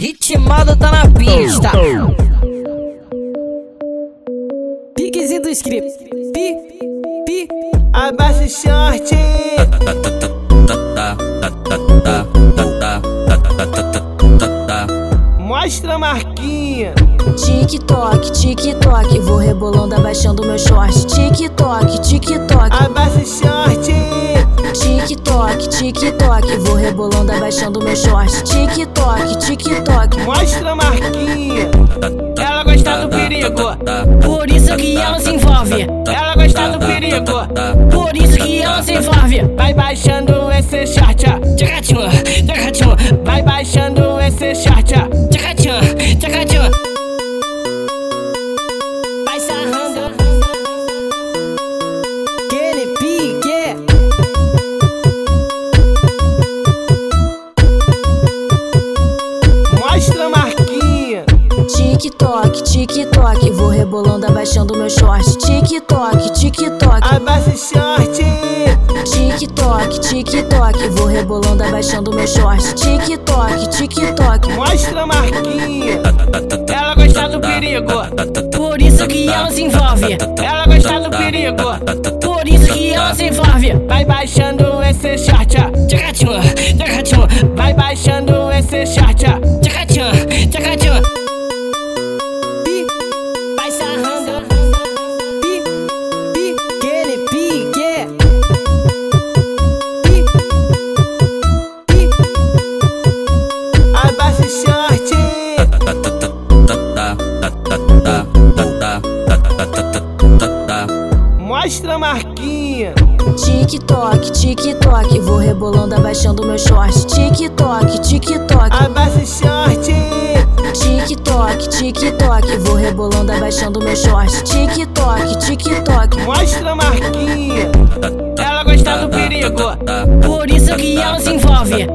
Ritmado tá na pista. Piquezinho do script. Pi, pi. Abaixa o short. Mostra a marquinha. TikTok, TikTok, vou rebolando, abaixando meu short. TikTok, TikTok, Abaixa o short. TikTok, vou rebolando, abaixando meu short. TikTok, TikTok, Mostra a marquinha. Ela gosta do perigo. Por isso que ela se envolve. Ela gosta do perigo. Por isso que ela se envolve. Vai baixando esse short. ó. Vai baixando TikTok, TikTok, vou rebolando, abaixando meu short. TikTok, TikTok, Abaixa o short. TikTok, TikTok, vou rebolando, abaixando meu short. TikTok, TikTok, Mostra a marquinha. Ela gosta do perigo. Por isso que ela se envolve. Ela gosta do perigo. Por isso que ela se envolve. Vai baixando marquinha. TikTok, TikTok, vou rebolando, abaixando meu short. TikTok, TikTok, Abaixa o short. TikTok, TikTok, vou rebolando, abaixando meu short. TikTok, TikTok, Mostra a marquinha. Ela gosta do perigo. Por isso que ela se envolve.